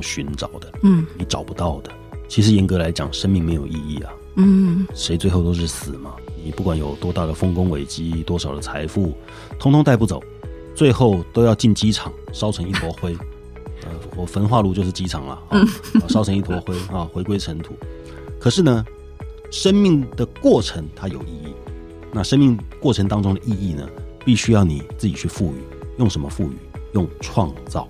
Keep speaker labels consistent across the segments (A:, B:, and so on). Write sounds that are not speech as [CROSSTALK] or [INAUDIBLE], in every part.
A: 中寻找的，
B: 嗯，
A: 你找不到的。其实严格来讲，生命没有意义啊，
B: 嗯，
A: 谁最后都是死嘛。你不管有多大的丰功伟绩，多少的财富，通通带不走，最后都要进机场烧成一坨灰。[LAUGHS] 呃，我焚化炉就是机场了啊，烧成一坨灰 [LAUGHS] 啊，回归尘土。可是呢，生命的过程它有意义。那生命过程当中的意义呢，必须要你自己去赋予。用什么赋予？用创造。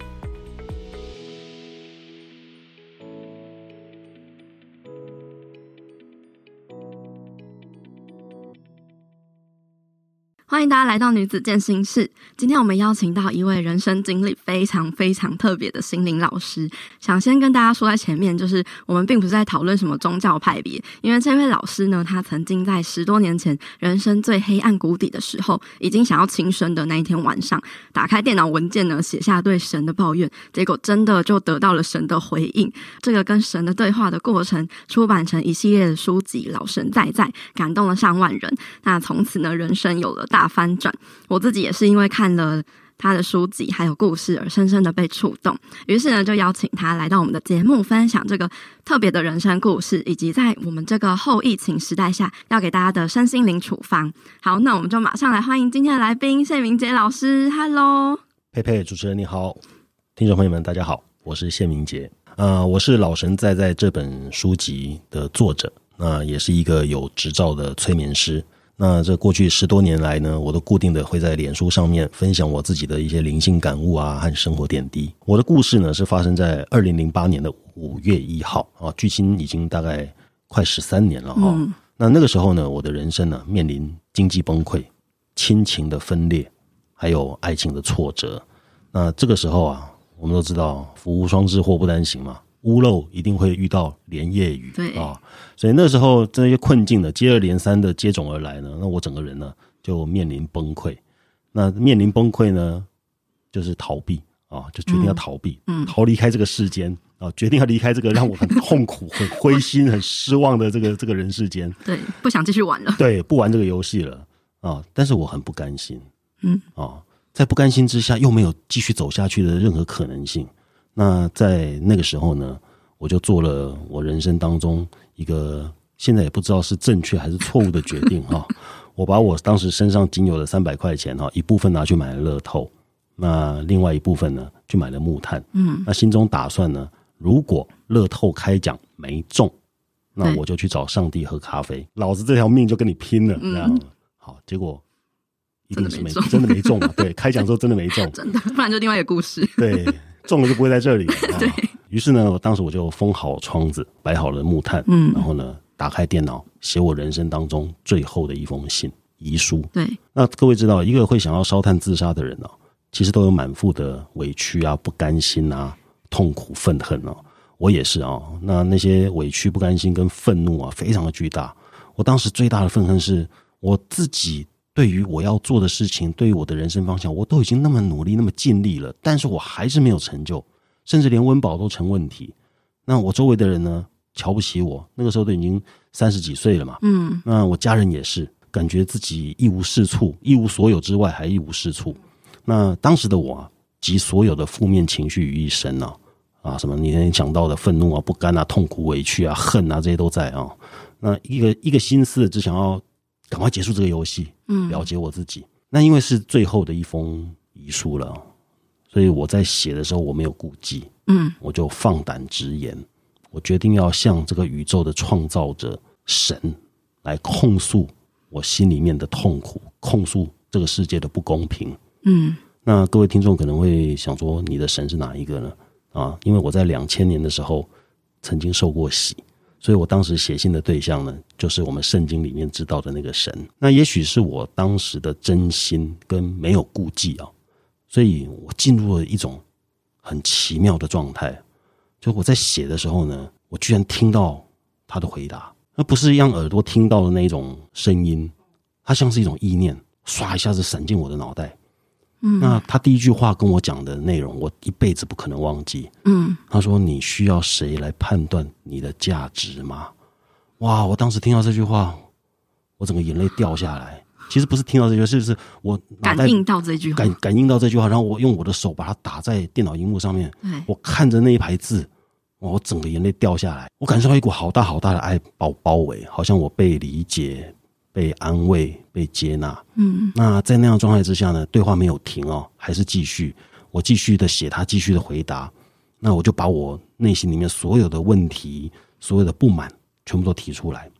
B: 欢迎大家来到女子健心室。今天我们邀请到一位人生经历非常非常特别的心灵老师。想先跟大家说在前面，就是我们并不是在讨论什么宗教派别，因为这位老师呢，他曾经在十多年前人生最黑暗谷底的时候，已经想要轻生的那一天晚上，打开电脑文件呢，写下对神的抱怨，结果真的就得到了神的回应。这个跟神的对话的过程，出版成一系列的书籍，《老神在在》，感动了上万人。那从此呢，人生有了大。大翻转，我自己也是因为看了他的书籍还有故事而深深的被触动，于是呢就邀请他来到我们的节目，分享这个特别的人生故事，以及在我们这个后疫情时代下要给大家的身心灵处方。好，那我们就马上来欢迎今天的来宾谢明杰老师。Hello，
A: 佩佩主持人你好，听众朋友们大家好，我是谢明杰，呃，我是老神在在这本书籍的作者，那、也是一个有执照的催眠师。那这过去十多年来呢，我都固定的会在脸书上面分享我自己的一些灵性感悟啊和生活点滴。我的故事呢是发生在二零零八年的五月一号啊，距今已经大概快十三年了哈。嗯。那那个时候呢，我的人生呢面临经济崩溃、亲情的分裂，还有爱情的挫折。那这个时候啊，我们都知道福无双至，祸不单行嘛。屋漏一定会遇到连夜雨，
B: 对
A: 啊，所以那时候这些困境呢，接二连三的接踵而来呢，那我整个人呢就面临崩溃。那面临崩溃呢，就是逃避啊，就决定要逃避，嗯，逃离开这个世间啊，决定要离开这个让我很痛苦、[LAUGHS] 很灰心、很失望的这个这个人世间。
B: 对，不想继续玩了。
A: 对，不玩这个游戏了啊！但是我很不甘心，
B: 嗯
A: 啊，在不甘心之下，又没有继续走下去的任何可能性。那在那个时候呢，我就做了我人生当中一个现在也不知道是正确还是错误的决定哈。[LAUGHS] 我把我当时身上仅有的三百块钱哈，一部分拿去买了乐透，那另外一部分呢，去买了木炭。嗯，那心中打算呢，如果乐透开奖没中，那我就去找上帝喝咖啡，老子这条命就跟你拼了。这样好，结果一定是没中真的没中啊！对，开奖之后真的没中，[LAUGHS]
B: 真的，不然就另外一个故事。
A: 对。中了就不会在这里。[LAUGHS]
B: 对。
A: 于是呢，我当时我就封好窗子，摆好了木炭，嗯，然后呢，打开电脑，写我人生当中最后的一封信遗书。
B: 对。
A: 那各位知道，一个会想要烧炭自杀的人哦，其实都有满腹的委屈啊、不甘心啊、痛苦、愤恨哦。我也是啊。那那些委屈、不甘心跟愤怒啊，非常的巨大。我当时最大的愤恨是我自己。对于我要做的事情，对于我的人生方向，我都已经那么努力、那么尽力了，但是我还是没有成就，甚至连温饱都成问题。那我周围的人呢，瞧不起我。那个时候都已经三十几岁了嘛，嗯，那我家人也是，感觉自己一无是处，一无所有之外还一无是处。那当时的我啊，集所有的负面情绪于一身呢，啊，什么你能想到的愤怒啊、不甘啊、痛苦、委屈啊、恨啊，这些都在啊。那一个一个心思只想要。赶快结束这个游戏，嗯，了解我自己。那因为是最后的一封遗书了，所以我在写的时候我没有顾忌，嗯，我就放胆直言，我决定要向这个宇宙的创造者神来控诉我心里面的痛苦，控诉这个世界的不公平。嗯，那各位听众可能会想说，你的神是哪一个呢？啊，因为我在两千年的时候曾经受过洗。所以我当时写信的对象呢，就是我们圣经里面知道的那个神。那也许是我当时的真心跟没有顾忌啊，所以我进入了一种很奇妙的状态。就我在写的时候呢，我居然听到他的回答，那不是让耳朵听到的那种声音，它像是一种意念，唰一下子闪进我的脑袋。嗯，那他第一句话跟我讲的内容，我一辈子不可能忘记。嗯，他说：“你需要谁来判断你的价值吗？”哇！我当时听到这句话，我整个眼泪掉下来。其实不是听到这句话，是是我
B: 感应到这句话，
A: 感感应到这句话，然后我用我的手把它打在电脑荧幕上面。我看着那一排字，我整个眼泪掉下来，我感受到一股好大好大的爱把我包围，好像我被理解、被安慰、被接纳。嗯，那在那样状态之下呢，对话没有停哦，还是继续，我继续的写，他继续的回答。那我就把我内心里面所有的问题、所有的不满全部都提出来，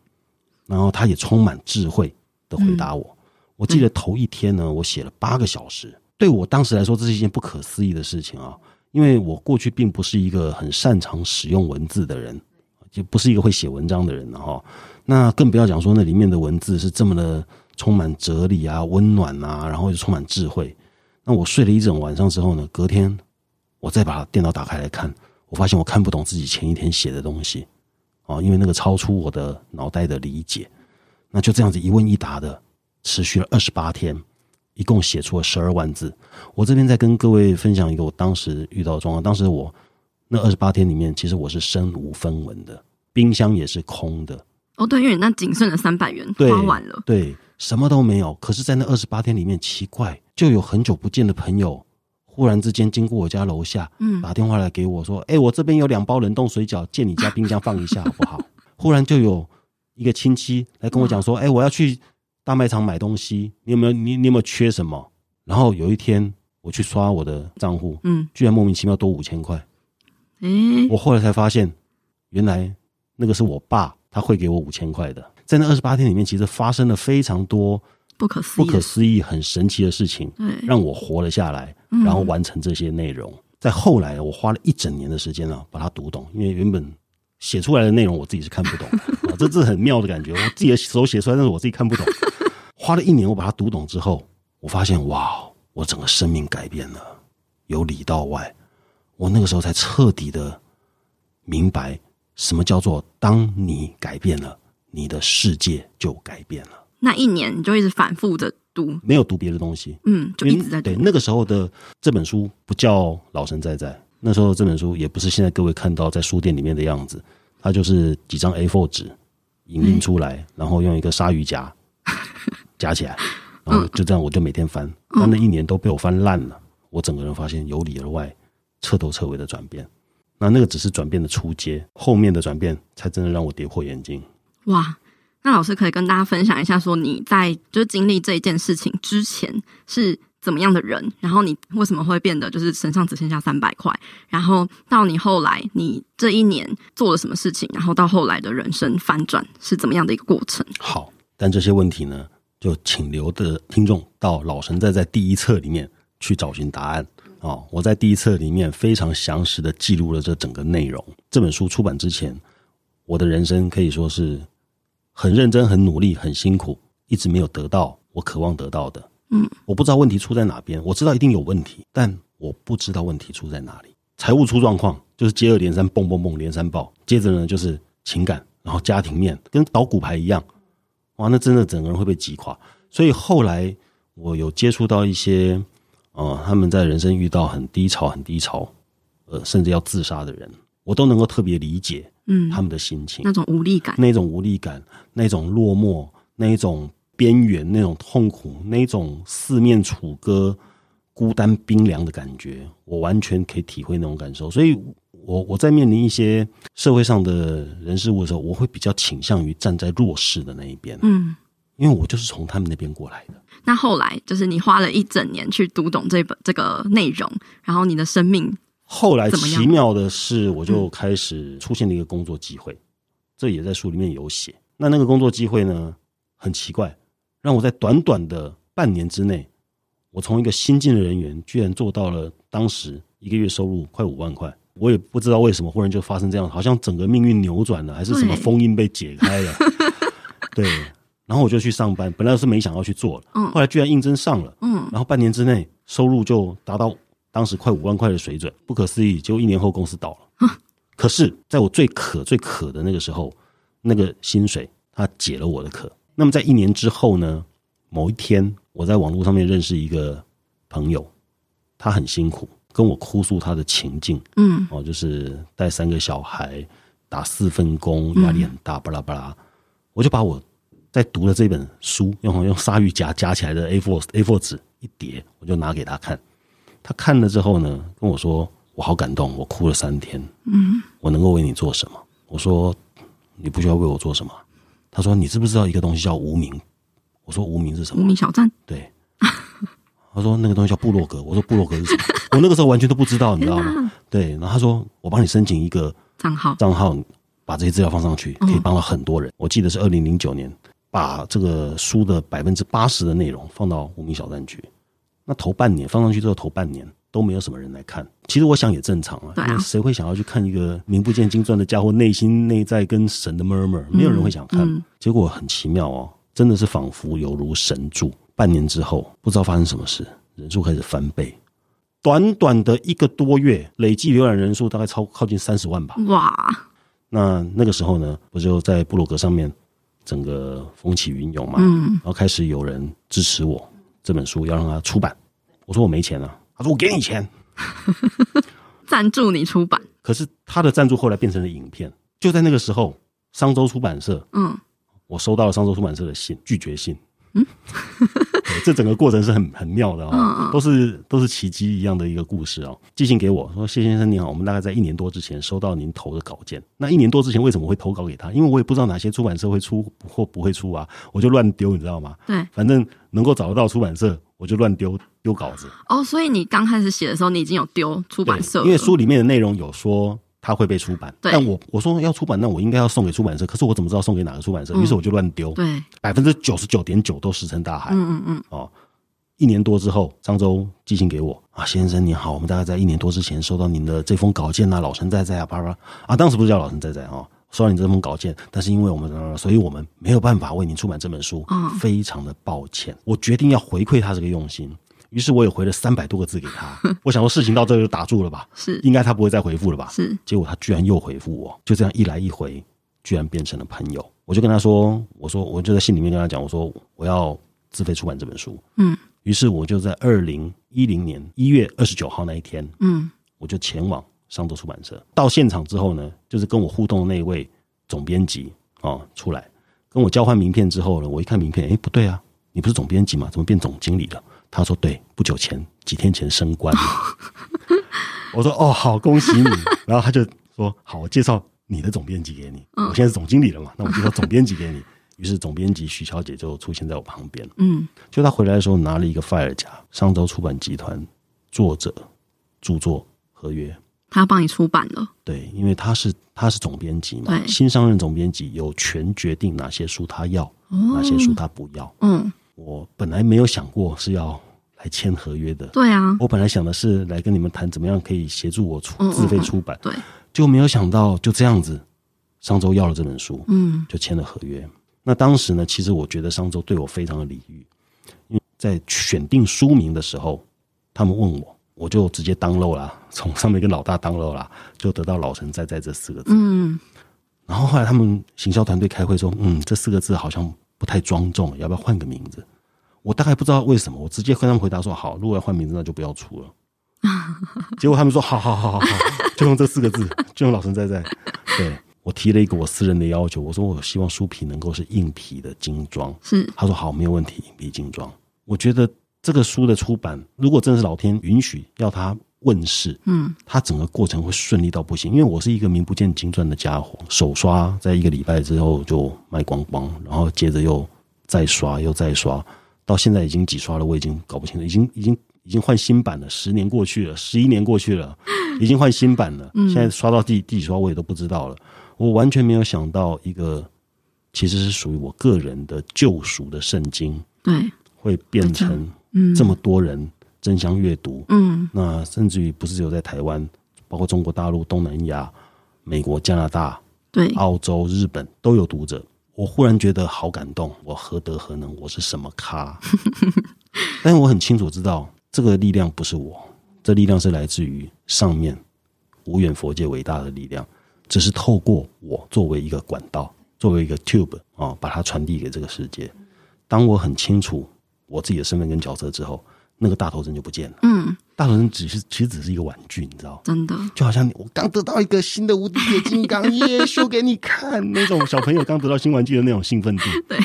A: 然后他也充满智慧的回答我。嗯、我记得头一天呢，我写了八个小时，对我当时来说，这是一件不可思议的事情啊。因为我过去并不是一个很擅长使用文字的人，就不是一个会写文章的人哈。那更不要讲说那里面的文字是这么的充满哲理啊、温暖啊，然后又充满智慧。那我睡了一整晚上之后呢，隔天我再把电脑打开来看，我发现我看不懂自己前一天写的东西啊，因为那个超出我的脑袋的理解。那就这样子一问一答的，持续了二十八天。一共写出了十二万字。我这边再跟各位分享一个我当时遇到的状况。当时我那二十八天里面，其实我是身无分文的，冰箱也是空的。
C: 哦，对，因为那仅剩的三百元花完了，
A: 对，什么都没有。可是，在那二十八天里面，奇怪，就有很久不见的朋友，忽然之间经过我家楼下，嗯，打电话来给我说：“哎、欸，我这边有两包冷冻水饺，借你家冰箱放一下好不好？” [LAUGHS] 忽然就有一个亲戚来跟我讲说：“哎、欸，我要去。”大卖场买东西，你有没有你你有没有缺什么？然后有一天我去刷我的账户，嗯，居然莫名其妙多五千块。嗯，我后来才发现，原来那个是我爸他会给我五千块的。在那二十八天里面，其实发生了非常多
C: 不可思
A: 不可思议、很神奇的事情，让我活了下来，然后完成这些内容。在后来，我花了一整年的时间啊，把它读懂，因为原本。写出来的内容我自己是看不懂的，[LAUGHS] 这这很妙的感觉。我自己的手写出来，但是我自己看不懂。花了一年，我把它读懂之后，我发现哇，我整个生命改变了，由里到外。我那个时候才彻底的明白，什么叫做当你改变了，你的世界就改变了。
C: 那一年你就一直反复的读，
A: 没有读别的东西，
C: 嗯，就一直在读。
A: 对，那个时候的这本书不叫老神在在。那时候这本书也不是现在各位看到在书店里面的样子，它就是几张 A4 纸影印出来，然后用一个鲨鱼夹 [LAUGHS] 夹起来，然后就这样我就每天翻，但那一年都被我翻烂了。我整个人发现由里而外彻头彻尾的转变，那那个只是转变的初阶，后面的转变才真的让我跌破眼镜。
C: 哇，那老师可以跟大家分享一下，说你在就是经历这一件事情之前是。怎么样的人？然后你为什么会变得就是身上只剩下三百块？然后到你后来，你这一年做了什么事情？然后到后来的人生翻转是怎么样的一个过程？
A: 好，但这些问题呢，就请留的听众到老神在在第一册里面去找寻答案啊、哦！我在第一册里面非常详实的记录了这整个内容。这本书出版之前，我的人生可以说是很认真、很努力、很辛苦，一直没有得到我渴望得到的。嗯，我不知道问题出在哪边，我知道一定有问题，但我不知道问题出在哪里。财务出状况，就是接二连三，蹦蹦蹦，连三爆。接着呢，就是情感，然后家庭面，跟倒骨牌一样，哇，那真的整个人会被击垮。所以后来我有接触到一些，呃，他们在人生遇到很低潮、很低潮，呃，甚至要自杀的人，我都能够特别理解，嗯，他们的心情，
C: 那种无力感，
A: 那种无力感，那种落寞，那一种。边缘那种痛苦，那种四面楚歌、孤单冰凉的感觉，我完全可以体会那种感受。所以，我我在面临一些社会上的人事物的时候，我会比较倾向于站在弱势的那一边。嗯，因为我就是从他们那边过来的。
C: 那后来就是你花了一整年去读懂这本这个内容，然后你的生命
A: 后来奇妙的是，我就开始出现了一个工作机会，这也在书里面有写。那那个工作机会呢，很奇怪。让我在短短的半年之内，我从一个新进的人员，居然做到了当时一个月收入快五万块。我也不知道为什么忽然就发生这样，好像整个命运扭转了，还是什么封印被解开了。[LAUGHS] 对，然后我就去上班，本来是没想要去做了，后来居然应征上了，嗯，然后半年之内收入就达到当时快五万块的水准，不可思议。结果一年后公司倒了，可是在我最渴最渴的那个时候，那个薪水它解了我的渴。那么在一年之后呢，某一天我在网络上面认识一个朋友，他很辛苦，跟我哭诉他的情境，嗯，哦，就是带三个小孩，打四份工，压力很大，巴拉巴拉。我就把我在读的这本书，用用鲨鱼夹夹起来的 A4 A4 纸一叠，我就拿给他看。他看了之后呢，跟我说：“我好感动，我哭了三天。嗯，我能够为你做什么？我说你不需要为我做什么。他说你知不知道一个东西叫无名？我说无名是什么？
C: 无名小站。
A: 对。[LAUGHS] 他说那个东西叫布洛格。我说布洛格是什么？[LAUGHS] 我那个时候完全都不知道，你知道吗？对。然后他说我帮你申请一个账号，账号把这些资料放上去，可以帮到很多人。我记得是二零零九年，把这个书的百分之八十的内容放到无名小站去。那头半年放上去之后，头半年。都没有什么人来看，其实我想也正常啊，因为谁会想要去看一个名不见经传的家伙内心内在跟神的 murmur？没有人会想看。结果很奇妙哦，真的是仿佛犹如神助。半年之后，不知道发生什么事，人数开始翻倍，短短的一个多月，累计浏览人数大概超靠近三十万吧。哇！那那个时候呢，我就在布鲁格上面整个风起云涌嘛，然后开始有人支持我这本书要让它出版。我说我没钱了。他说：“我给你钱，[LAUGHS]
C: 赞助你出版。
A: 可是他的赞助后来变成了影片。就在那个时候，商周出版社，嗯，我收到了商周出版社的信，拒绝信。嗯，这整个过程是很很妙的哦，都是都是奇迹一样的一个故事哦。寄信给我说：‘谢先生你好，我们大概在一年多之前收到您投的稿件。那一年多之前为什么会投稿给他？因为我也不知道哪些出版社会出或不会出啊，我就乱丢，你知道吗？对，反正能够找得到出版社。”我就乱丢丢稿子
C: 哦，所以你刚开始写的时候，你已经有丢出版社，
A: 因为书里面的内容有说它会被出版，但我我说要出版，那我应该要送给出版社，可是我怎么知道送给哪个出版社？于、嗯、是我就乱丢，对，百分之九十九点九都石沉大海。嗯嗯嗯。哦，一年多之后，漳州寄信给我啊，先生你好，我们大概在一年多之前收到您的这封稿件啊，老陈在在啊，啪啪啊，当时不是叫老陈在在啊。收到你这封稿件，但是因为我们，所以我们没有办法为您出版这本书，嗯，非常的抱歉。我决定要回馈他这个用心，于是我也回了三百多个字给他。[LAUGHS] 我想说事情到这就打住了吧，是应该他不会再回复了吧？是，结果他居然又回复我，就这样一来一回，居然变成了朋友。我就跟他说，我说我就在信里面跟他讲，我说我要自费出版这本书，嗯，于是我就在二零一零年一月二十九号那一天，嗯，我就前往。商周出版社到现场之后呢，就是跟我互动的那位总编辑啊出来跟我交换名片之后呢，我一看名片，哎，不对啊，你不是总编辑吗？怎么变总经理了？他说对，不久前几天前升官。[LAUGHS] 我说哦，好，恭喜你。[LAUGHS] 然后他就说好，我介绍你的总编辑给你。我现在是总经理了嘛，那我介绍总编辑给你。[LAUGHS] 于是总编辑徐小姐就出现在我旁边。嗯，就他回来的时候拿了一个 fire 夹，商周出版集团作者著作合约。
C: 他要帮你出版了，
A: 对，因为他是他是总编辑嘛，新上任总编辑有权决定哪些书他要，哦、哪些书他不要。嗯，我本来没有想过是要来签合约的，
C: 对啊，
A: 我本来想的是来跟你们谈怎么样可以协助我出自费出版，对，就没有想到就这样子，商周要了这本书，嗯，就签了合约。那当时呢，其实我觉得商周对我非常的礼遇，因为在选定书名的时候，他们问我。我就直接 download 了，[LAUGHS] 从上面跟老大 download 了，就得到“老神在在”这四个字。嗯，然后后来他们行销团队开会说：“嗯，这四个字好像不太庄重，要不要换个名字？”我大概不知道为什么，我直接跟他们回答说：“好，如果要换名字，那就不要出了。[LAUGHS] ”结果他们说：“好好好好好，就用这四个字，[LAUGHS] 就用‘老神在在’。”对，我提了一个我私人的要求，我说：“我希望书皮能够是硬皮的精装。”是，他说：“好，没有问题，硬皮精装。”我觉得。这个书的出版，如果真的是老天允许要它问世，嗯，它整个过程会顺利到不行。因为我是一个名不见经传的家伙，首刷在一个礼拜之后就卖光光，然后接着又再刷又再刷，到现在已经几刷了，我已经搞不清楚，已经已经已经换新版了。十年过去了，十一年过去了，[LAUGHS] 已经换新版了。现在刷到第第几刷我也都不知道了。我完全没有想到一个其实是属于我个人的救赎的圣经，对，会变成。嗯，这么多人争相阅读，嗯，那甚至于不是只有在台湾，包括中国大陆、东南亚、美国、加拿大、对，澳洲、日本都有读者。我忽然觉得好感动，我何德何能？我是什么咖？[LAUGHS] 但是我很清楚知道，这个力量不是我，这力量是来自于上面无远佛界伟大的力量，只是透过我作为一个管道，作为一个 tube 啊，把它传递给这个世界。当我很清楚。我自己的身份跟角色之后，那个大头针就不见了。嗯，大头针只是其实只是一个玩具，你知道？真的，就好像我刚得到一个新的无敌铁金刚，耶，秀给你看，那种小朋友刚得到新玩具的那种兴奋度。[LAUGHS] 对，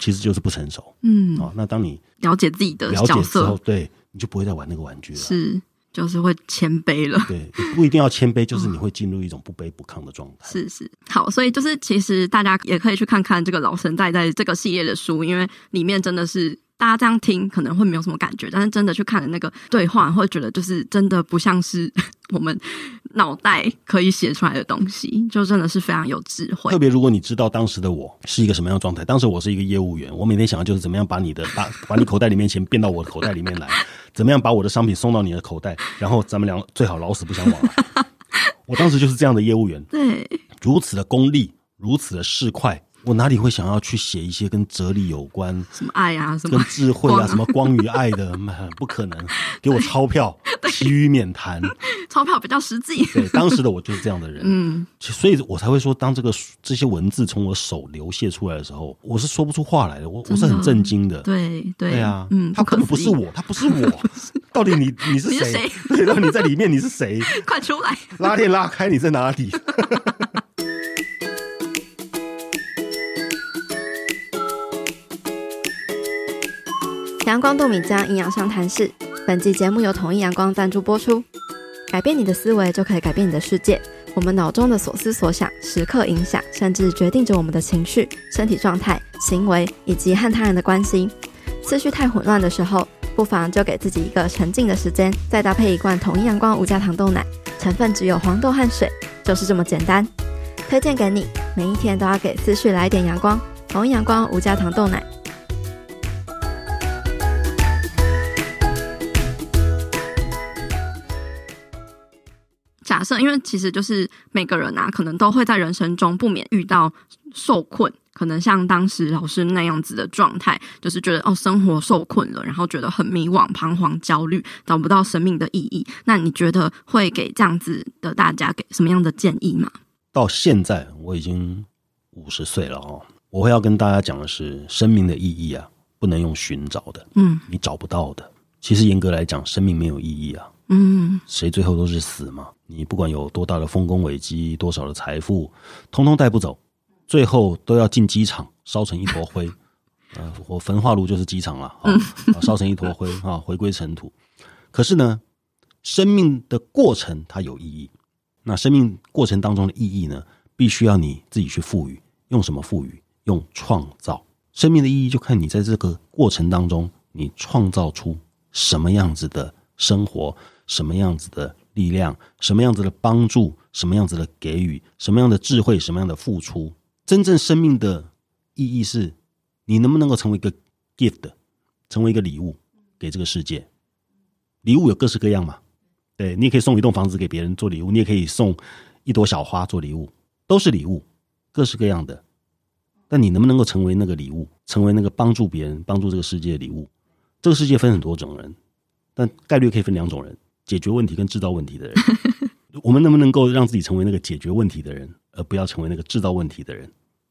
A: 其实就是不成熟。嗯，哦，那当你
C: 了解自己的角色，
A: 对，你就不会再玩那个玩具了。是，
C: 就是会谦卑了。
A: 对，不一定要谦卑，就是你会进入一种不卑不亢的状态。
C: 嗯、是是，好，所以就是其实大家也可以去看看这个老神在在这个系列的书，因为里面真的是。大家这样听可能会没有什么感觉，但是真的去看了那个对话，会觉得就是真的不像是我们脑袋可以写出来的东西，就真的是非常有智慧。
A: 特别如果你知道当时的我是一个什么样的状态，当时我是一个业务员，我每天想的就是怎么样把你的把 [LAUGHS] 把你口袋里面钱变到我的口袋里面来，[LAUGHS] 怎么样把我的商品送到你的口袋，然后咱们俩最好老死不相往来。[LAUGHS] 我当时就是这样的业务员，
C: 对，
A: 如此的功利，如此的市侩。我哪里会想要去写一些跟哲理有关、
C: 什么爱啊、什么
A: 跟智慧啊、什么光与爱的？[LAUGHS] 不可能，给我钞票，[LAUGHS] 其余免谈。[LAUGHS]
C: 钞票比较实际。
A: 对，当时的我就是这样的人。嗯，所以我才会说，当这个这些文字从我手流泻出来的时候，我是说不出话来的。我我是很震惊的。
C: 对对
A: 对啊，嗯，他根本不是我，他不是我。到底你你是谁？对，然后你在里面你是谁？
C: 快出来！
A: 拉链拉开，你在哪里？
C: 阳光豆米浆营养商谈室，本集节目由统一阳光赞助播出。改变你的思维，就可以改变你的世界。我们脑中的所思所想，时刻影响，甚至决定着我们的情绪、身体状态、行为以及和他人的关系。思绪太混乱的时候，不妨就给自己一个沉静的时间，再搭配一罐统一阳光无加糖豆奶，成分只有黄豆和水，就是这么简单。推荐给你，每一天都要给思绪来点阳光。统一阳光无加糖豆奶。假设，因为其实就是每个人啊，可能都会在人生中不免遇到受困，可能像当时老师那样子的状态，就是觉得哦，生活受困了，然后觉得很迷惘、彷徨、焦虑，找不到生命的意义。那你觉得会给这样子的大家给什么样的建议吗？
A: 到现在我已经五十岁了哦，我会要跟大家讲的是，生命的意义啊，不能用寻找的，嗯，你找不到的。其实严格来讲，生命没有意义啊。嗯，谁最后都是死嘛？你不管有多大的丰功伟绩，多少的财富，通通带不走，最后都要进机场烧成一坨灰。[LAUGHS] 呃，我焚化炉就是机场了啊，烧成一坨灰啊，回归尘土。可是呢，生命的过程它有意义。那生命过程当中的意义呢，必须要你自己去赋予。用什么赋予？用创造。生命的意义就看你在这个过程当中，你创造出什么样子的生活。什么样子的力量，什么样子的帮助，什么样子的给予，什么样的智慧，什么样的付出？真正生命的意义是，你能不能够成为一个 gift，成为一个礼物给这个世界？礼物有各式各样嘛？对，你也可以送一栋房子给别人做礼物，你也可以送一朵小花做礼物，都是礼物，各式各样的。但你能不能够成为那个礼物，成为那个帮助别人、帮助这个世界的礼物？这个世界分很多种人，但概率可以分两种人。解决问题跟制造问题的人，[LAUGHS] 我们能不能够让自己成为那个解决问题的人，而不要成为那个制造问题的人？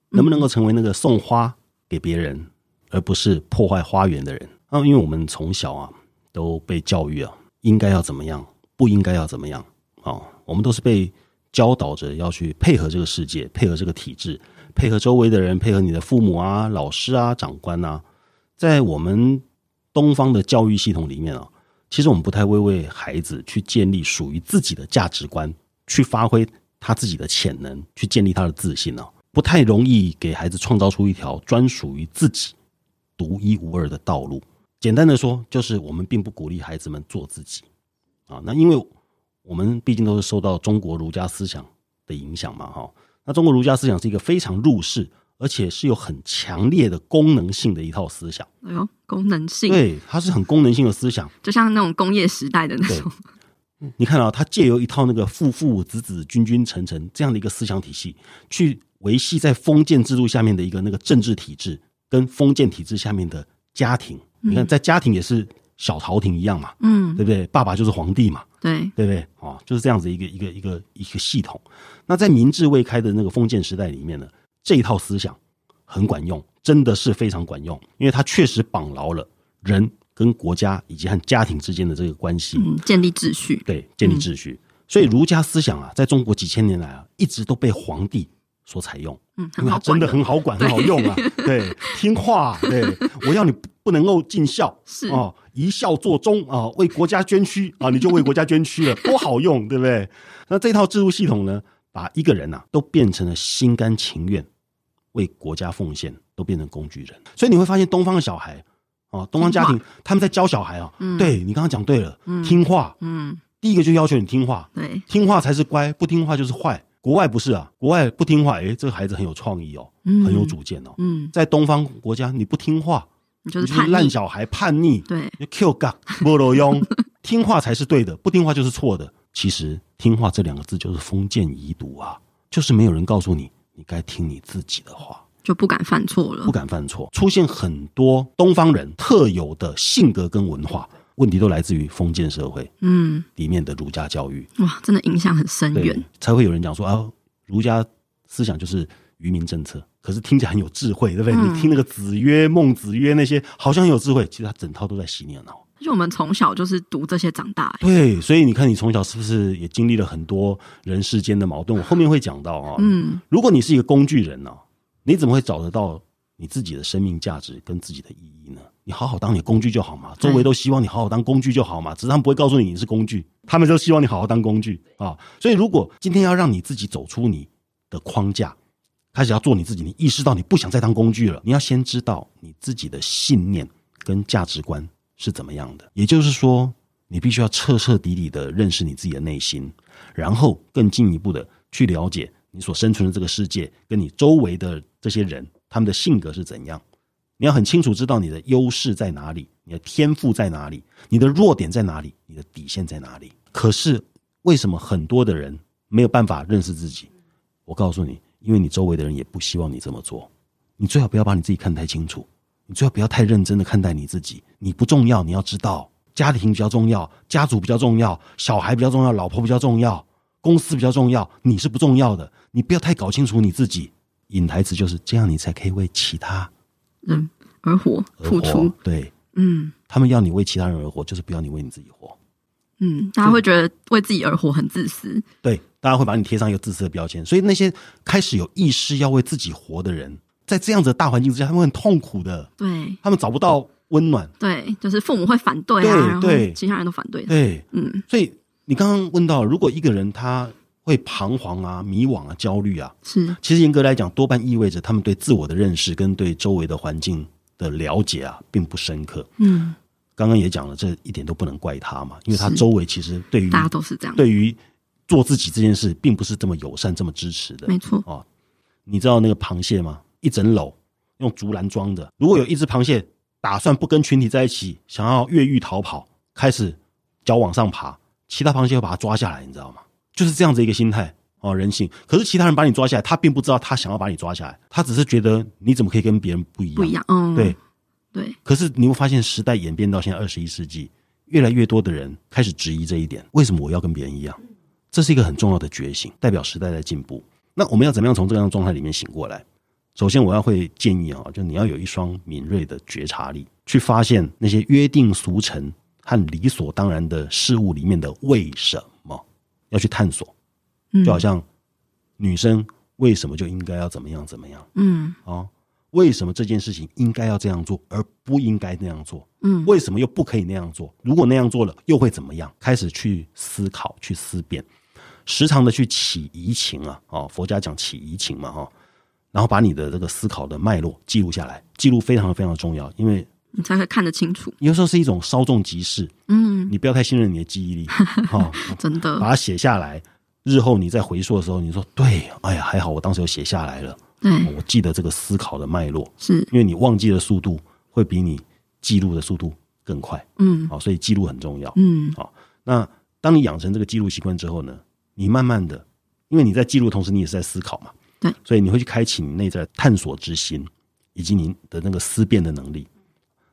A: 能不能够成为那个送花给别人，而不是破坏花园的人？啊，因为我们从小啊都被教育啊，应该要怎么样，不应该要怎么样啊，我们都是被教导着要去配合这个世界，配合这个体制，配合周围的人，配合你的父母啊、老师啊、长官啊，在我们东方的教育系统里面啊。其实我们不太会为孩子去建立属于自己的价值观，去发挥他自己的潜能，去建立他的自信哦，不太容易给孩子创造出一条专属于自己独一无二的道路。简单的说，就是我们并不鼓励孩子们做自己啊。那因为我们毕竟都是受到中国儒家思想的影响嘛，哈。那中国儒家思想是一个非常入世。而且是有很强烈的功能性的一套思想。
C: 哎呦，功能性，
A: 对，它是很功能性的思想，
C: 就像那种工业时代的那种。
A: 你看啊，它借由一套那个父父子子、君君臣臣这样的一个思想体系，去维系在封建制度下面的一个那个政治体制，跟封建体制下面的家庭。你看，在家庭也是小朝廷一样嘛，嗯，对不对？爸爸就是皇帝嘛，
C: 对，
A: 对不对？哦，就是这样子一个一个一个一个系统。那在明治未开的那个封建时代里面呢？这一套思想很管用，真的是非常管用，因为它确实绑牢了人跟国家以及和家庭之间的这个关系，
C: 嗯，建立秩序，
A: 对，建立秩序。嗯，所以儒家思想啊，在中国几千年来啊，一直都被皇帝所采用。
C: 嗯，
A: 因为它真的很好管，很好用啊。[LAUGHS] 对，听话。对，我要你不能够尽孝，
C: 是
A: 哦，一孝作忠啊，为国家捐躯啊，你就为国家捐躯了，多好用，对不对？那这套制度系统呢，把一个人呐、啊，都变成了心甘情愿为国家奉献，都变成工具人。所以你会发现，东方的小孩啊，东方家庭他们在教小孩啊，嗯、对你刚刚讲对了，嗯、听话，嗯，第一个就要求你听话，
C: 对，
A: 听话才是乖，不听话就是坏。国外不是啊，国外不听话，哎，这个孩子很有创意哦，嗯、很有主见哦。嗯，在东方国家，你不听话，
C: 你就是
A: 烂小孩，叛逆。
C: 对，
A: 你 Q 杠没路用，[LAUGHS] 听话才是对的，不听话就是错的。其实“听话”这两个字就是封建遗毒啊，就是没有人告诉你，你该听你自己的话，
C: 就不敢犯错了，
A: 不敢犯错，出现很多东方人特有的性格跟文化。问题都来自于封建社会，嗯，里面的儒家教育，
C: 哇，真的影响很深远，
A: 才会有人讲说啊，儒家思想就是愚民政策，可是听起来很有智慧，对不对？嗯、你听那个子曰、孟子曰那些，好像很有智慧，其实他整套都在洗你的脑。
C: 就我们从小就是读这些长大，
A: 对，所以你看你从小是不是也经历了很多人世间的矛盾？我后面会讲到啊，嗯，如果你是一个工具人呢，你怎么会找得到你自己的生命价值跟自己的意义呢？你好好当你工具就好嘛，周围都希望你好好当工具就好嘛，只是他们不会告诉你你是工具，他们就希望你好好当工具啊。所以如果今天要让你自己走出你的框架，开始要做你自己，你意识到你不想再当工具了，你要先知道你自己的信念跟价值观是怎么样的。也就是说，你必须要彻彻底底的认识你自己的内心，然后更进一步的去了解你所生存的这个世界跟你周围的这些人，他们的性格是怎样。你要很清楚知道你的优势在哪里，你的天赋在哪里，你的弱点在哪里，你的底线在哪里。可是为什么很多的人没有办法认识自己？我告诉你，因为你周围的人也不希望你这么做。你最好不要把你自己看太清楚，你最好不要太认真的看待你自己。你不重要，你要知道，家庭比较重要，家族比较重要，小孩比较重要，老婆比较重要，公司比较重要，你是不重要的。你不要太搞清楚你自己。引台词就是这样，你才可以为其他。
C: 人而活，付出
A: 对，嗯，他们要你为其他人而活，就是不要你为你自己活。
C: 嗯，大家会觉得为自己而活很自私，
A: 对，大家会把你贴上一个自私的标签。所以那些开始有意识要为自己活的人，在这样子的大环境之下，他们很痛苦的。
C: 对，
A: 他们找不到温暖。
C: 对，就是父母会反对啊，对，对，其他人都反对。
A: 对，嗯，所以你刚刚问到，如果一个人他会彷徨啊、迷惘啊、焦虑啊，
C: 是。
A: 其实严格来讲，多半意味着他们对自我的认识跟对周围的环境的了解啊，并不深刻。嗯，刚刚也讲了，这一点都不能怪他嘛，因为他周围其实对于
C: 大家都是这样，
A: 对于做自己这件事，并不是这么友善、这么支持的。
C: 没错
A: 哦，你知道那个螃蟹吗？一整篓用竹篮装的，如果有一只螃蟹打算不跟群体在一起，想要越狱逃跑，开始脚往上爬，其他螃蟹会把它抓下来，你知道吗？就是这样子一个心态哦，人性。可是其他人把你抓下来，他并不知道他想要把你抓下来，他只是觉得你怎么可以跟别人不一样？
C: 不一样，嗯，
A: 对
C: 对。
A: 可是你会发现，时代演变到现在二十一世纪，越来越多的人开始质疑这一点：为什么我要跟别人一样？这是一个很重要的觉醒，代表时代在进步。那我们要怎么样从这样的状态里面醒过来？首先，我要会建议啊，就你要有一双敏锐的觉察力，去发现那些约定俗成和理所当然的事物里面的为什么。要去探索，就好像女生为什么就应该要怎么样怎么样？嗯，啊，为什么这件事情应该要这样做，而不应该那样做？嗯，为什么又不可以那样做？如果那样做了，又会怎么样？开始去思考，去思辨，时常的去起疑情啊！哦，佛家讲起疑情嘛，哈，然后把你的这个思考的脉络记录下来，记录非常非常的重要，因为。
C: 你才会看得清楚。
A: 有时候是一种稍纵即逝。嗯，你不要太信任你的记忆力。[LAUGHS] 哦，
C: 真的，
A: 把它写下来，日后你再回溯的时候，你说对，哎呀，还好我当时有写下来了。
C: 对，
A: 我记得这个思考的脉络，
C: 是
A: 因为你忘记的速度会比你记录的速度更快。嗯，好，所以记录很重要。嗯，好，那当你养成这个记录习惯之后呢，你慢慢的，因为你在记录同时，你也是在思考嘛。
C: 对，
A: 所以你会去开启你内在探索之心，以及你的那个思辨的能力。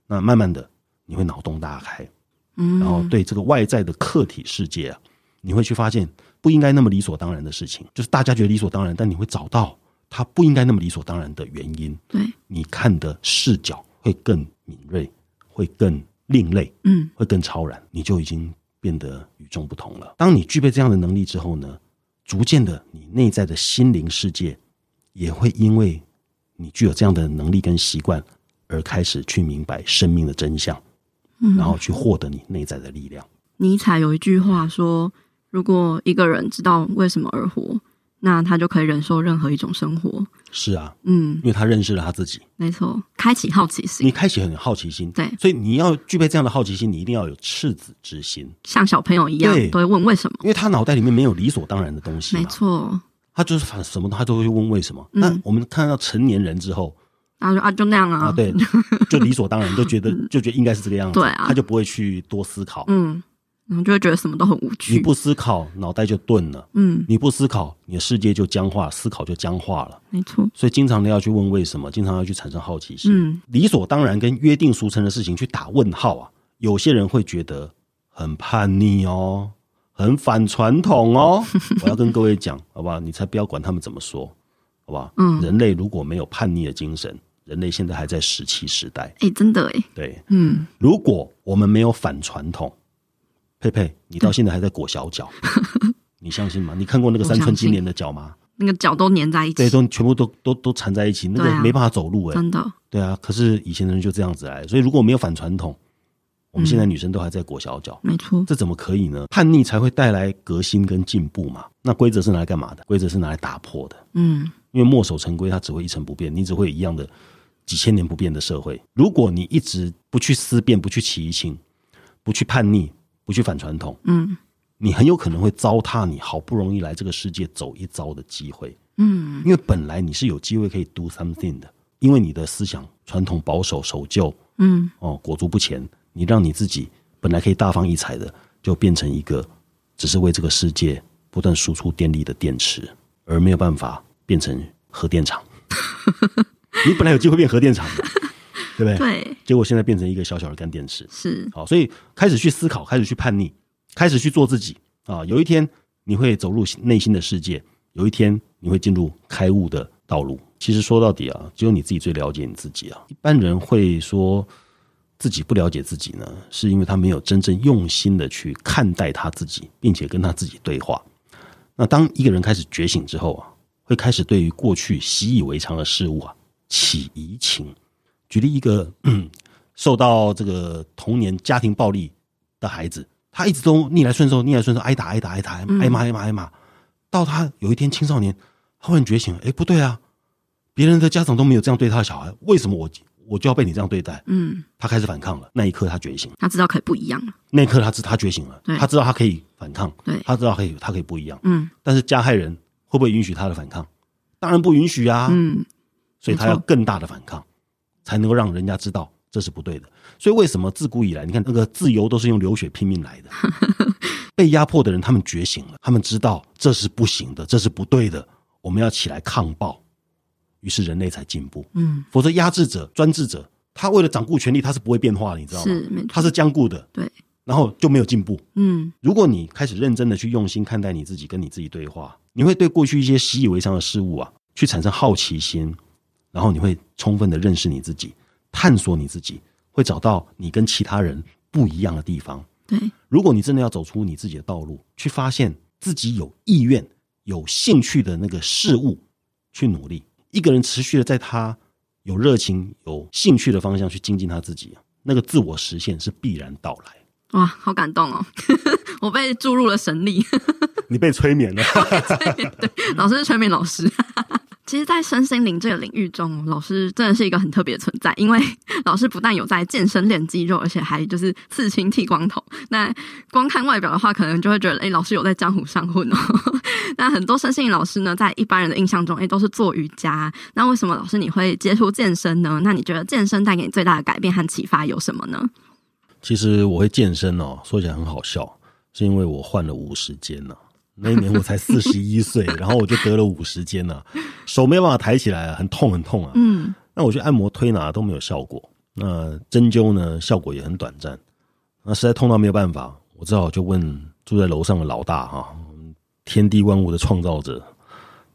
A: 那慢慢的，你会脑洞大开，嗯，然后对这个外在的客体世界啊，你会去发现不应该那么理所当然的事情，就是大家觉得理所当然，但你会找到它不应该那么理所当然的原因。
C: 对，
A: 你看的视角会更敏锐，会更另类，嗯，会更超然，你就已经变得与众不同了。当你具备这样的能力之后呢，逐渐的，你内在的心灵世界也会因为你具有这样的能力跟习惯，而开始去明白生命的真相，然后去获得你内在的力量。
B: 尼采有一句话说：“如果一个人知道为什么而活，那他就可以忍受任何一种生活。”
A: 是啊，
B: 嗯，
A: 因为他认识了他自己。
B: 没错，开启好奇心。
A: 你开启很好奇心，
B: 对，
A: 所以你要具备这样的好奇心，你一定要有赤子之心，
B: 像小朋友一样，对，都会问为什么。
A: 因为他脑袋里面没有理所当然的东西，
B: 没错，
A: 他就是反什么他都会问为什么。那、嗯、我们看到成年人之后，
B: 啊就啊就那样啊，
A: 啊对，[LAUGHS] 就理所当然，就觉得就觉得应该是这个样子，
B: 对啊，
A: 他就不会去多思考，
B: 嗯。然后就会觉得什么都很无趣。
A: 你不思考，脑袋就钝了。嗯，你不思考，你的世界就僵化，思考就僵化了。
B: 没错。所
A: 以经常的要去问为什么，经常要去产生好奇心。嗯，理所当然跟约定俗成的事情去打问号啊！有些人会觉得很叛逆哦，很反传统哦。[LAUGHS] 我要跟各位讲，好不好？你才不要管他们怎么说，好不好？嗯，人类如果没有叛逆的精神，人类现在还在石器时代。
B: 哎，真的哎。
A: 对，
B: 嗯，
A: 如果我们没有反传统。佩佩，你到现在还在裹小脚，[LAUGHS] 你相信吗？你看过那个三寸金莲的脚吗？
B: 那个脚都粘在一起，
A: 对，都全部都都都缠在一起，那个没办法走路哎、欸，
B: 真的。
A: 对啊，可是以前的人就这样子来，所以如果没有反传统，我们现在女生都还在裹小脚，
B: 没错，
A: 这怎么可以呢？叛逆才会带来革新跟进步嘛。那规则是拿来干嘛的？规则是拿来打破的。嗯，因为墨守成规，它只会一成不变，你只会有一样的几千年不变的社会。如果你一直不去思辨，不去起疑情，不去叛逆。不去反传统，嗯，你很有可能会糟蹋你好不容易来这个世界走一遭的机会，嗯，因为本来你是有机会可以 do something 的，因为你的思想传统保守守旧，嗯，哦，裹足不前，你让你自己本来可以大放异彩的，就变成一个只是为这个世界不断输出电力的电池，而没有办法变成核电厂。[LAUGHS] 你本来有机会变核电厂的。对不对？
B: 对，
A: 结果现在变成一个小小的干电池。
B: 是，
A: 好，所以开始去思考，开始去叛逆，开始去做自己啊！有一天你会走入内心的世界，有一天你会进入开悟的道路。其实说到底啊，只有你自己最了解你自己啊。一般人会说自己不了解自己呢，是因为他没有真正用心的去看待他自己，并且跟他自己对话。那当一个人开始觉醒之后啊，会开始对于过去习以为常的事物啊起疑情。举例一个 [CLEARS THROAT] 受到这个童年家庭暴力的孩子，他一直都逆来顺受，逆来顺受，挨打挨打挨打，挨骂挨骂挨骂，到他有一天青少年，他忽然觉醒了，哎，不对啊，别人的家长都没有这样对他的小孩，为什么我我就要被你这样对待？嗯，他开始反抗了。那一刻他觉醒，
B: 他知道可以不一样了。
A: 那一刻他知他觉醒了，他知道他可以反抗，对，他知道可以他可以不一样。嗯，但是加害人会不会允许他的反抗？当然不允许啊。嗯，所以他要更大的反抗。才能够让人家知道这是不对的，所以为什么自古以来，你看那个自由都是用流血拼命来的？[LAUGHS] 被压迫的人，他们觉醒了，他们知道这是不行的，这是不对的，我们要起来抗暴，于是人类才进步。嗯，否则压制者、专制者，他为了掌控权力，他是不会变化的，你知道
B: 吗？
A: 他是僵固的。
B: 对，
A: 然后就没有进步。
B: 嗯，
A: 如果你开始认真的去用心看待你自己，跟你自己对话，你会对过去一些习以为常的事物啊，去产生好奇心，然后你会充分的认识你自己。探索你自己，会找到你跟其他人不一样的地方。
B: 对，
A: 如果你真的要走出你自己的道路，去发现自己有意愿、有兴趣的那个事物，去努力。一个人持续的在他有热情、有兴趣的方向去精进他自己，那个自我实现是必然到来。
B: 哇，好感动哦！[LAUGHS] 我被注入了神力，
A: 你被催眠了。[LAUGHS]
B: 催眠，对，老师是催眠老师。其实，在身心灵这个领域中，老师真的是一个很特别的存在。因为 [LAUGHS] 老师不但有在健身练肌肉，而且还就是刺青剃光头。那光看外表的话，可能就会觉得，哎，老师有在江湖上混哦。[LAUGHS] 那很多身心灵老师呢，在一般人的印象中，哎，都是做瑜伽。那为什么老师你会接触健身呢？那你觉得健身带给你最大的改变和启发有什么呢？
A: 其实我会健身哦，说起来很好笑，是因为我换了五十肩呢。那一年我才四十一岁，[LAUGHS] 然后我就得了五十肩呐，手没有办法抬起来，很痛很痛啊。嗯，那我去按摩推拿都没有效果，那针灸呢效果也很短暂，那实在痛到没有办法，我只好就问住在楼上的老大哈，天地万物的创造者，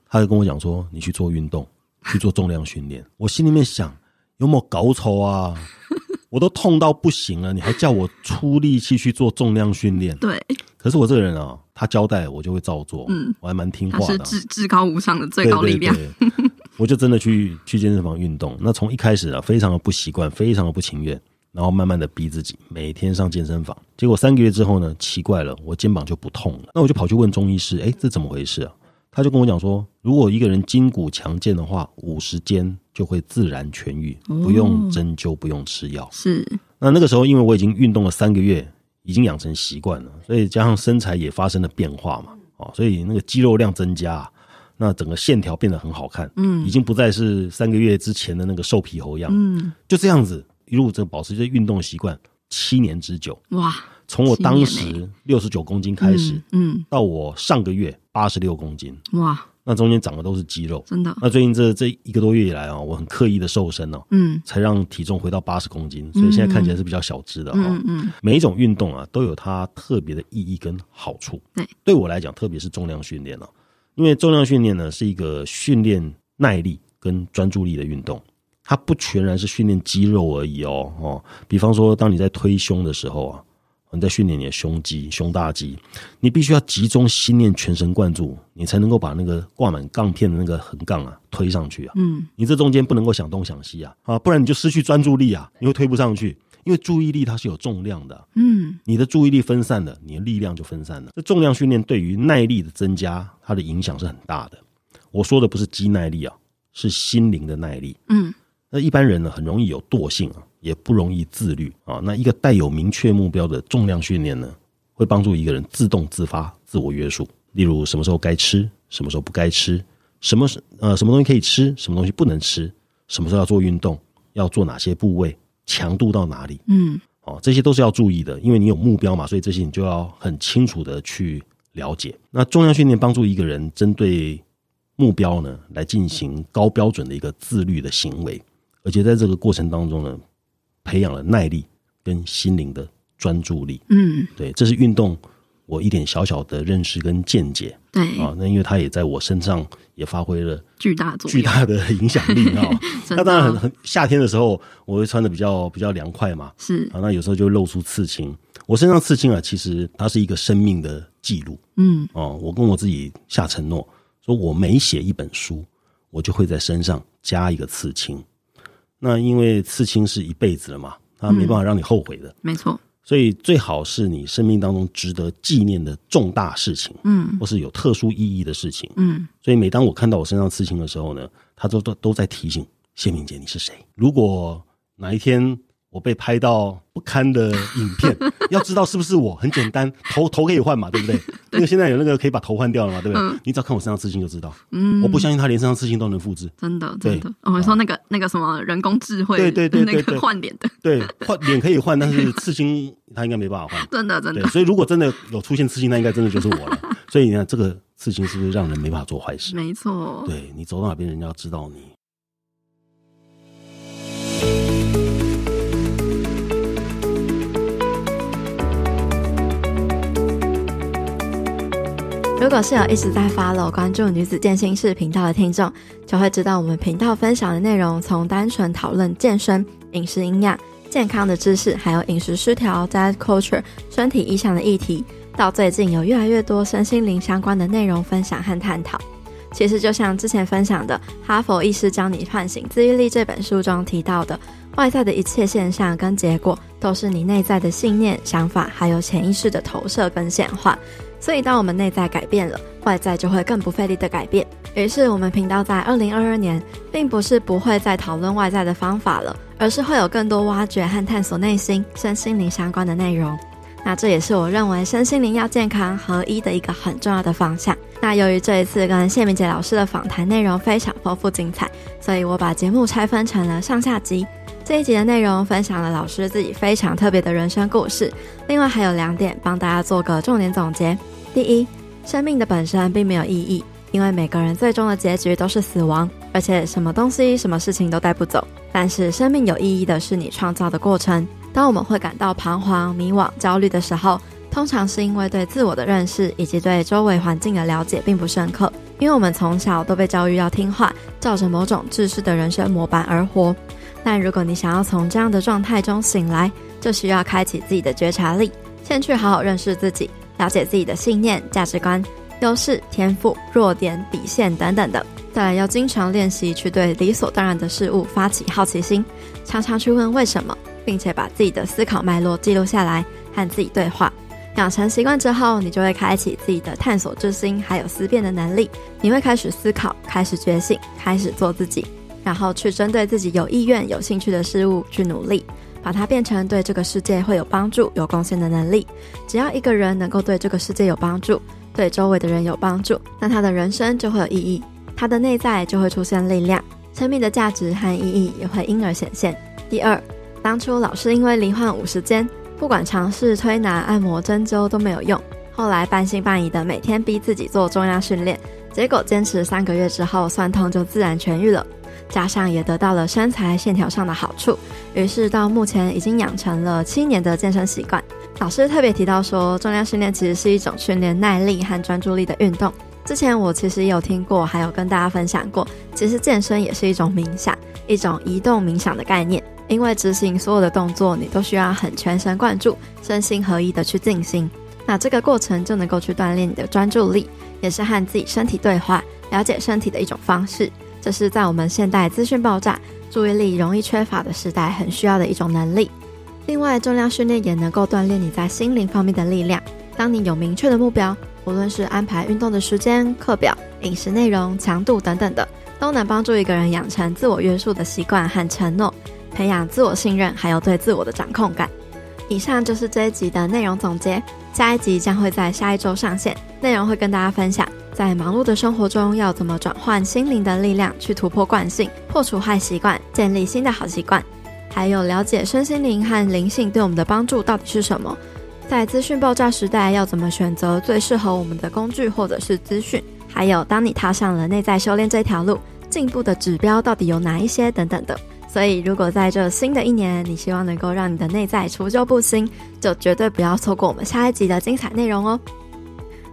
A: 他就跟我讲说：“你去做运动，去做重量训练。”我心里面想：有没有搞错啊？我都痛到不行了，你还叫我出力气去做重量训练？
B: 对。
A: 可是我这个人啊，他交代我就会照做，嗯，我还蛮听话的，
B: 是至至高无上的最高力量。
A: 对对对，[LAUGHS] 我就真的去去健身房运动。那从一开始啊，非常的不习惯，非常的不情愿，然后慢慢的逼自己每天上健身房。结果三个月之后呢，奇怪了，我肩膀就不痛了。那我就跑去问中医师，哎，这怎么回事啊？他就跟我讲说，如果一个人筋骨强健的话，五十肩就会自然痊愈，不用针灸，不用吃药。
C: 是。
A: 那那个时候，因为我已经运动了三个月，已经养成习惯了，所以加上身材也发生了变化嘛，哦，所以那个肌肉量增加，那整个线条变得很好看，嗯，已经不再是三个月之前的那个瘦皮猴样，嗯，就这样子一路这保持这运动习惯七年之久，哇。从我当时六十九公斤开始，嗯，嗯，到我上个月八十六公斤，哇，那中间长的都是肌肉，真的。那最近这这一个多月以来啊，我很刻意的瘦身哦，嗯，才让体重回到八十公斤，所以现在看起来是比较小只的哈。嗯，嗯，每一种运动啊，都有它特别的意义跟好处。对，对我来讲，特别是重量训练哦，因为重量训练呢是一个训练耐力跟专注力的运动，它不全然是训练肌肉而已哦哦。比方说，当你在推胸的时候啊。你在训练你的胸肌、胸大肌，你必须要集中心念、全神贯注，你才能够把那个挂满杠片的那个横杠啊推上去啊。嗯，你这中间不能够想东想西啊，啊，不然你就失去专注力啊，你会推不上去。因为注意力它是有重量的，嗯，你的注意力分散了，你的力量就分散了。这重量训练对于耐力的增加，它的影响是很大的。我说的不是肌耐力啊，是心灵的耐力。嗯，那一般人呢，很容易有惰性啊。也不容易自律啊。那一个带有明确目标的重量训练呢，会帮助一个人自动自发、自我约束。例如，什么时候该吃，什么时候不该吃，什么呃什么东西可以吃，什么东西不能吃，什么时候要做运动，要做哪些部位，强度到哪里，嗯，哦，这些都是要注意的，因为你有目标嘛，所以这些你就要很清楚的去了解。那重量训练帮助一个人针对目标呢，来进行高标准的一个自律的行为，而且在这个过程当中呢。培养了耐力跟心灵的专注力，嗯，对，这是运动我一点小小的认识跟见解，对。啊，那因为它也在我身上也发挥了巨大巨大的影响力啊。[LAUGHS] 那当然很很夏天的时候，我会穿的比较比较凉快嘛，是。啊，那有时候就露出刺青。我身上刺青啊，其实它是一个生命的记录，嗯，哦，我跟我自己下承诺，说我每写一本书，我就会在身上加一个刺青。那因为刺青是一辈子了嘛，它没办法让你后悔的，嗯、没错。所以最好是你生命当中值得纪念的重大事情，嗯，或是有特殊意义的事情，嗯。所以每当我看到我身上刺青的时候呢，他都都都在提醒谢明杰你是谁。如果哪一天。我被拍到不堪的影片，[LAUGHS] 要知道是不是我？很简单，头头可以换嘛，对不对？因为现在有那个可以把头换掉了嘛，对不对？嗯、你只要看我身上刺青就知道。嗯，我不相信他连身上刺青都能复制，真的，真的。我们说那个那个什么人工智慧，对对对，那个换脸的，对，换脸可以换，但是刺青他应该没办法换，[LAUGHS] 真的真的。所以如果真的有出现刺青，那应该真的就是我了。[LAUGHS] 所以你看，这个刺青是不是让人没办法做坏事？没错，对，你走到哪边，人家要知道你。
C: 如果是有一直在 follow 关注女子健身视频道的听众，就会知道我们频道分享的内容，从单纯讨论健身、饮食营养、健康的知识，还有饮食失调、diet culture、身体意象的议题，到最近有越来越多身心灵相关的内容分享和探讨。其实就像之前分享的《哈佛医师教你唤醒自愈力》这本书中提到的，外在的一切现象跟结果，都是你内在的信念、想法，还有潜意识的投射跟显化。所以，当我们内在改变了，外在就会更不费力的改变。于是，我们频道在二零二二年，并不是不会再讨论外在的方法了，而是会有更多挖掘和探索内心、身心灵相关的内容。那这也是我认为身心灵要健康合一的一个很重要的方向。那由于这一次跟谢明杰老师的访谈内容非常丰富精彩，所以我把节目拆分成了上下集。这一集的内容分享了老师自己非常特别的人生故事，另外还有两点帮大家做个重点总结。第一，生命的本身并没有意义，因为每个人最终的结局都是死亡，而且什么东西、什么事情都带不走。但是生命有意义的是你创造的过程。当我们会感到彷徨、迷惘、焦虑的时候，通常是因为对自我的认识以及对周围环境的了解并不深刻。因为我们从小都被教育要听话，照着某种制式的人生模板而活。但如果你想要从这样的状态中醒来，就需要开启自己的觉察力，先去好好认识自己。了解自己的信念、价值观、优势、天赋、弱点、底线等等的，再来要经常练习去对理所当然的事物发起好奇心，常常去问为什么，并且把自己的思考脉络记录下来，和自己对话。养成习惯之后，你就会开启自己的探索之心，还有思辨的能力。你会开始思考，开始觉醒，开始做自己，然后去针对自己有意愿、有兴趣的事物去努力，把它变成对这个世界会有帮助、有贡献的能力。只要一个人能够对这个世界有帮助，对周围的人有帮助，那他的人生就会有意义，他的内在就会出现力量，生命的价值和意义也会因而显现。第二，当初老是因为罹患五十肩。不管尝试推拿、按摩、针灸都没有用，后来半信半疑的每天逼自己做重量训练，结果坚持三个月之后，酸痛就自然痊愈了，加上也得到了身材线条上的好处，于是到目前已经养成了七年的健身习惯。老师特别提到说，重量训练其实是一种训练耐力和专注力的运动。之前我其实也有听过，还有跟大家分享过，其实健身也是一种冥想，一种移动冥想的概念。因为执行所有的动作，你都需要很全神贯注、身心合一的去进行。那这个过程就能够去锻炼你的专注力，也是和自己身体对话、了解身体的一种方式。这是在我们现代资讯爆炸、注意力容易缺乏的时代很需要的一种能力。另外，重量训练也能够锻炼你在心灵方面的力量。当你有明确的目标，无论是安排运动的时间、课表、饮食内容、强度等等的，都能帮助一个人养成自我约束的习惯和承诺。培养自我信任，还有对自我的掌控感。以上就是这一集的内容总结，下一集将会在下一周上线。内容会跟大家分享，在忙碌的生活中要怎么转换心灵的力量，去突破惯性，破除坏习惯，建立新的好习惯。还有了解身心灵和灵性对我们的帮助到底是什么？在资讯爆炸时代，要怎么选择最适合我们的工具或者是资讯？还有，当你踏上了内在修炼这条路，进步的指标到底有哪一些？等等的。所以，如果在这新的一年，你希望能够让你的内在除旧布新，就绝对不要错过我们下一集的精彩内容哦。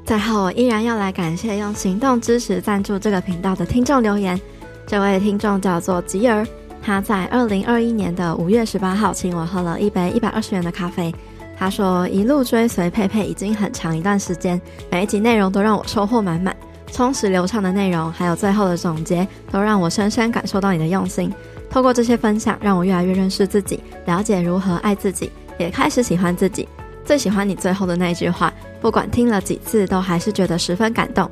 C: 最后，我依然要来感谢用行动支持赞助这个频道的听众留言。这位听众叫做吉儿，他在二零二一年的五月十八号请我喝了一杯一百二十元的咖啡。他说，一路追随佩佩已经很长一段时间，每一集内容都让我收获满满，充实流畅的内容，还有最后的总结，都让我深深感受到你的用心。透过这些分享，让我越来越认识自己，了解如何爱自己，也开始喜欢自己。最喜欢你最后的那一句话，不管听了几次，都还是觉得十分感动。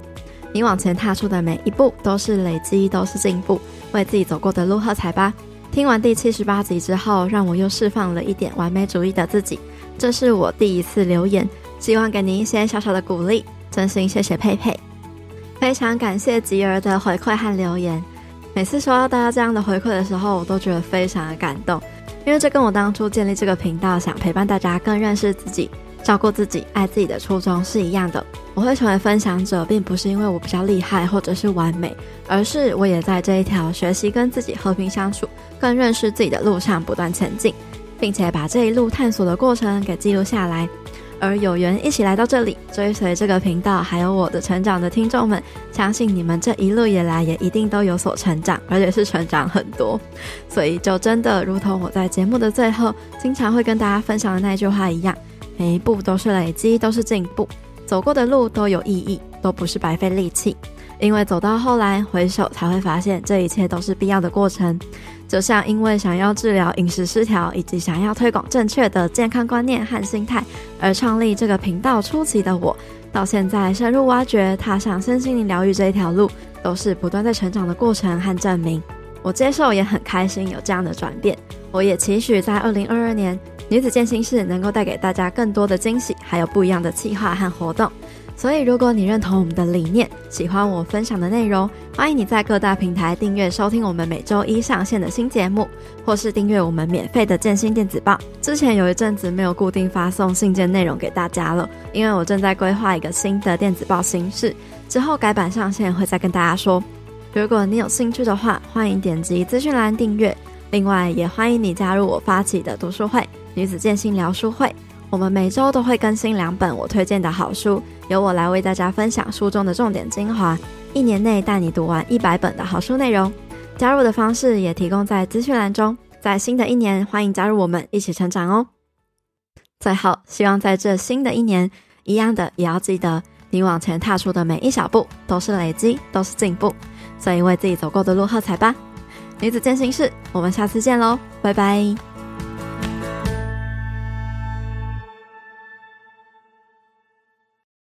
C: 你往前踏出的每一步都是累积，都是进步。为自己走过的路喝彩吧！听完第七十八集之后，让我又释放了一点完美主义的自己。这是我第一次留言，希望给您一些小小的鼓励。真心谢谢佩佩，非常感谢吉儿的回馈和留言。每次收到大家这样的回馈的时候，我都觉得非常的感动，因为这跟我当初建立这个频道，想陪伴大家更认识自己、照顾自己、爱自己的初衷是一样的。我会成为分享者，并不是因为我比较厉害或者是完美，而是我也在这一条学习跟自己和平相处、更认识自己的路上不断前进，并且把这一路探索的过程给记录下来。而有缘一起来到这里，追随这个频道，还有我的成长的听众们，相信你们这一路以来也一定都有所成长，而且是成长很多。所以就真的如同我在节目的最后经常会跟大家分享的那句话一样，每一步都是累积，都是进步，走过的路都有意义，都不是白费力气。因为走到后来回首才会发现，这一切都是必要的过程。就像因为想要治疗饮食失调，以及想要推广正确的健康观念和心态，而创立这个频道初期的我，到现在深入挖掘、踏上身心灵疗愈这一条路，都是不断在成长的过程和证明。我接受也很开心有这样的转变。我也期许在二零二二年，女子健心室能够带给大家更多的惊喜，还有不一样的计划和活动。所以，如果你认同我们的理念，喜欢我分享的内容，欢迎你在各大平台订阅收听我们每周一上线的新节目，或是订阅我们免费的建新电子报。之前有一阵子没有固定发送信件内容给大家了，因为我正在规划一个新的电子报形式，之后改版上线会再跟大家说。如果你有兴趣的话，欢迎点击资讯栏订阅。另外，也欢迎你加入我发起的读书会——女子健心聊书会。我们每周都会更新两本我推荐的好书。由我来为大家分享书中的重点精华，一年内带你读完一百本的好书内容。加入的方式也提供在资讯栏中。在新的一年，欢迎加入我们一起成长哦。最后，希望在这新的一年，一样的也要记得，你往前踏出的每一小步都是累积，都是进步。所以为自己走过的路喝彩吧。女子健心室，我们下次见喽，拜拜。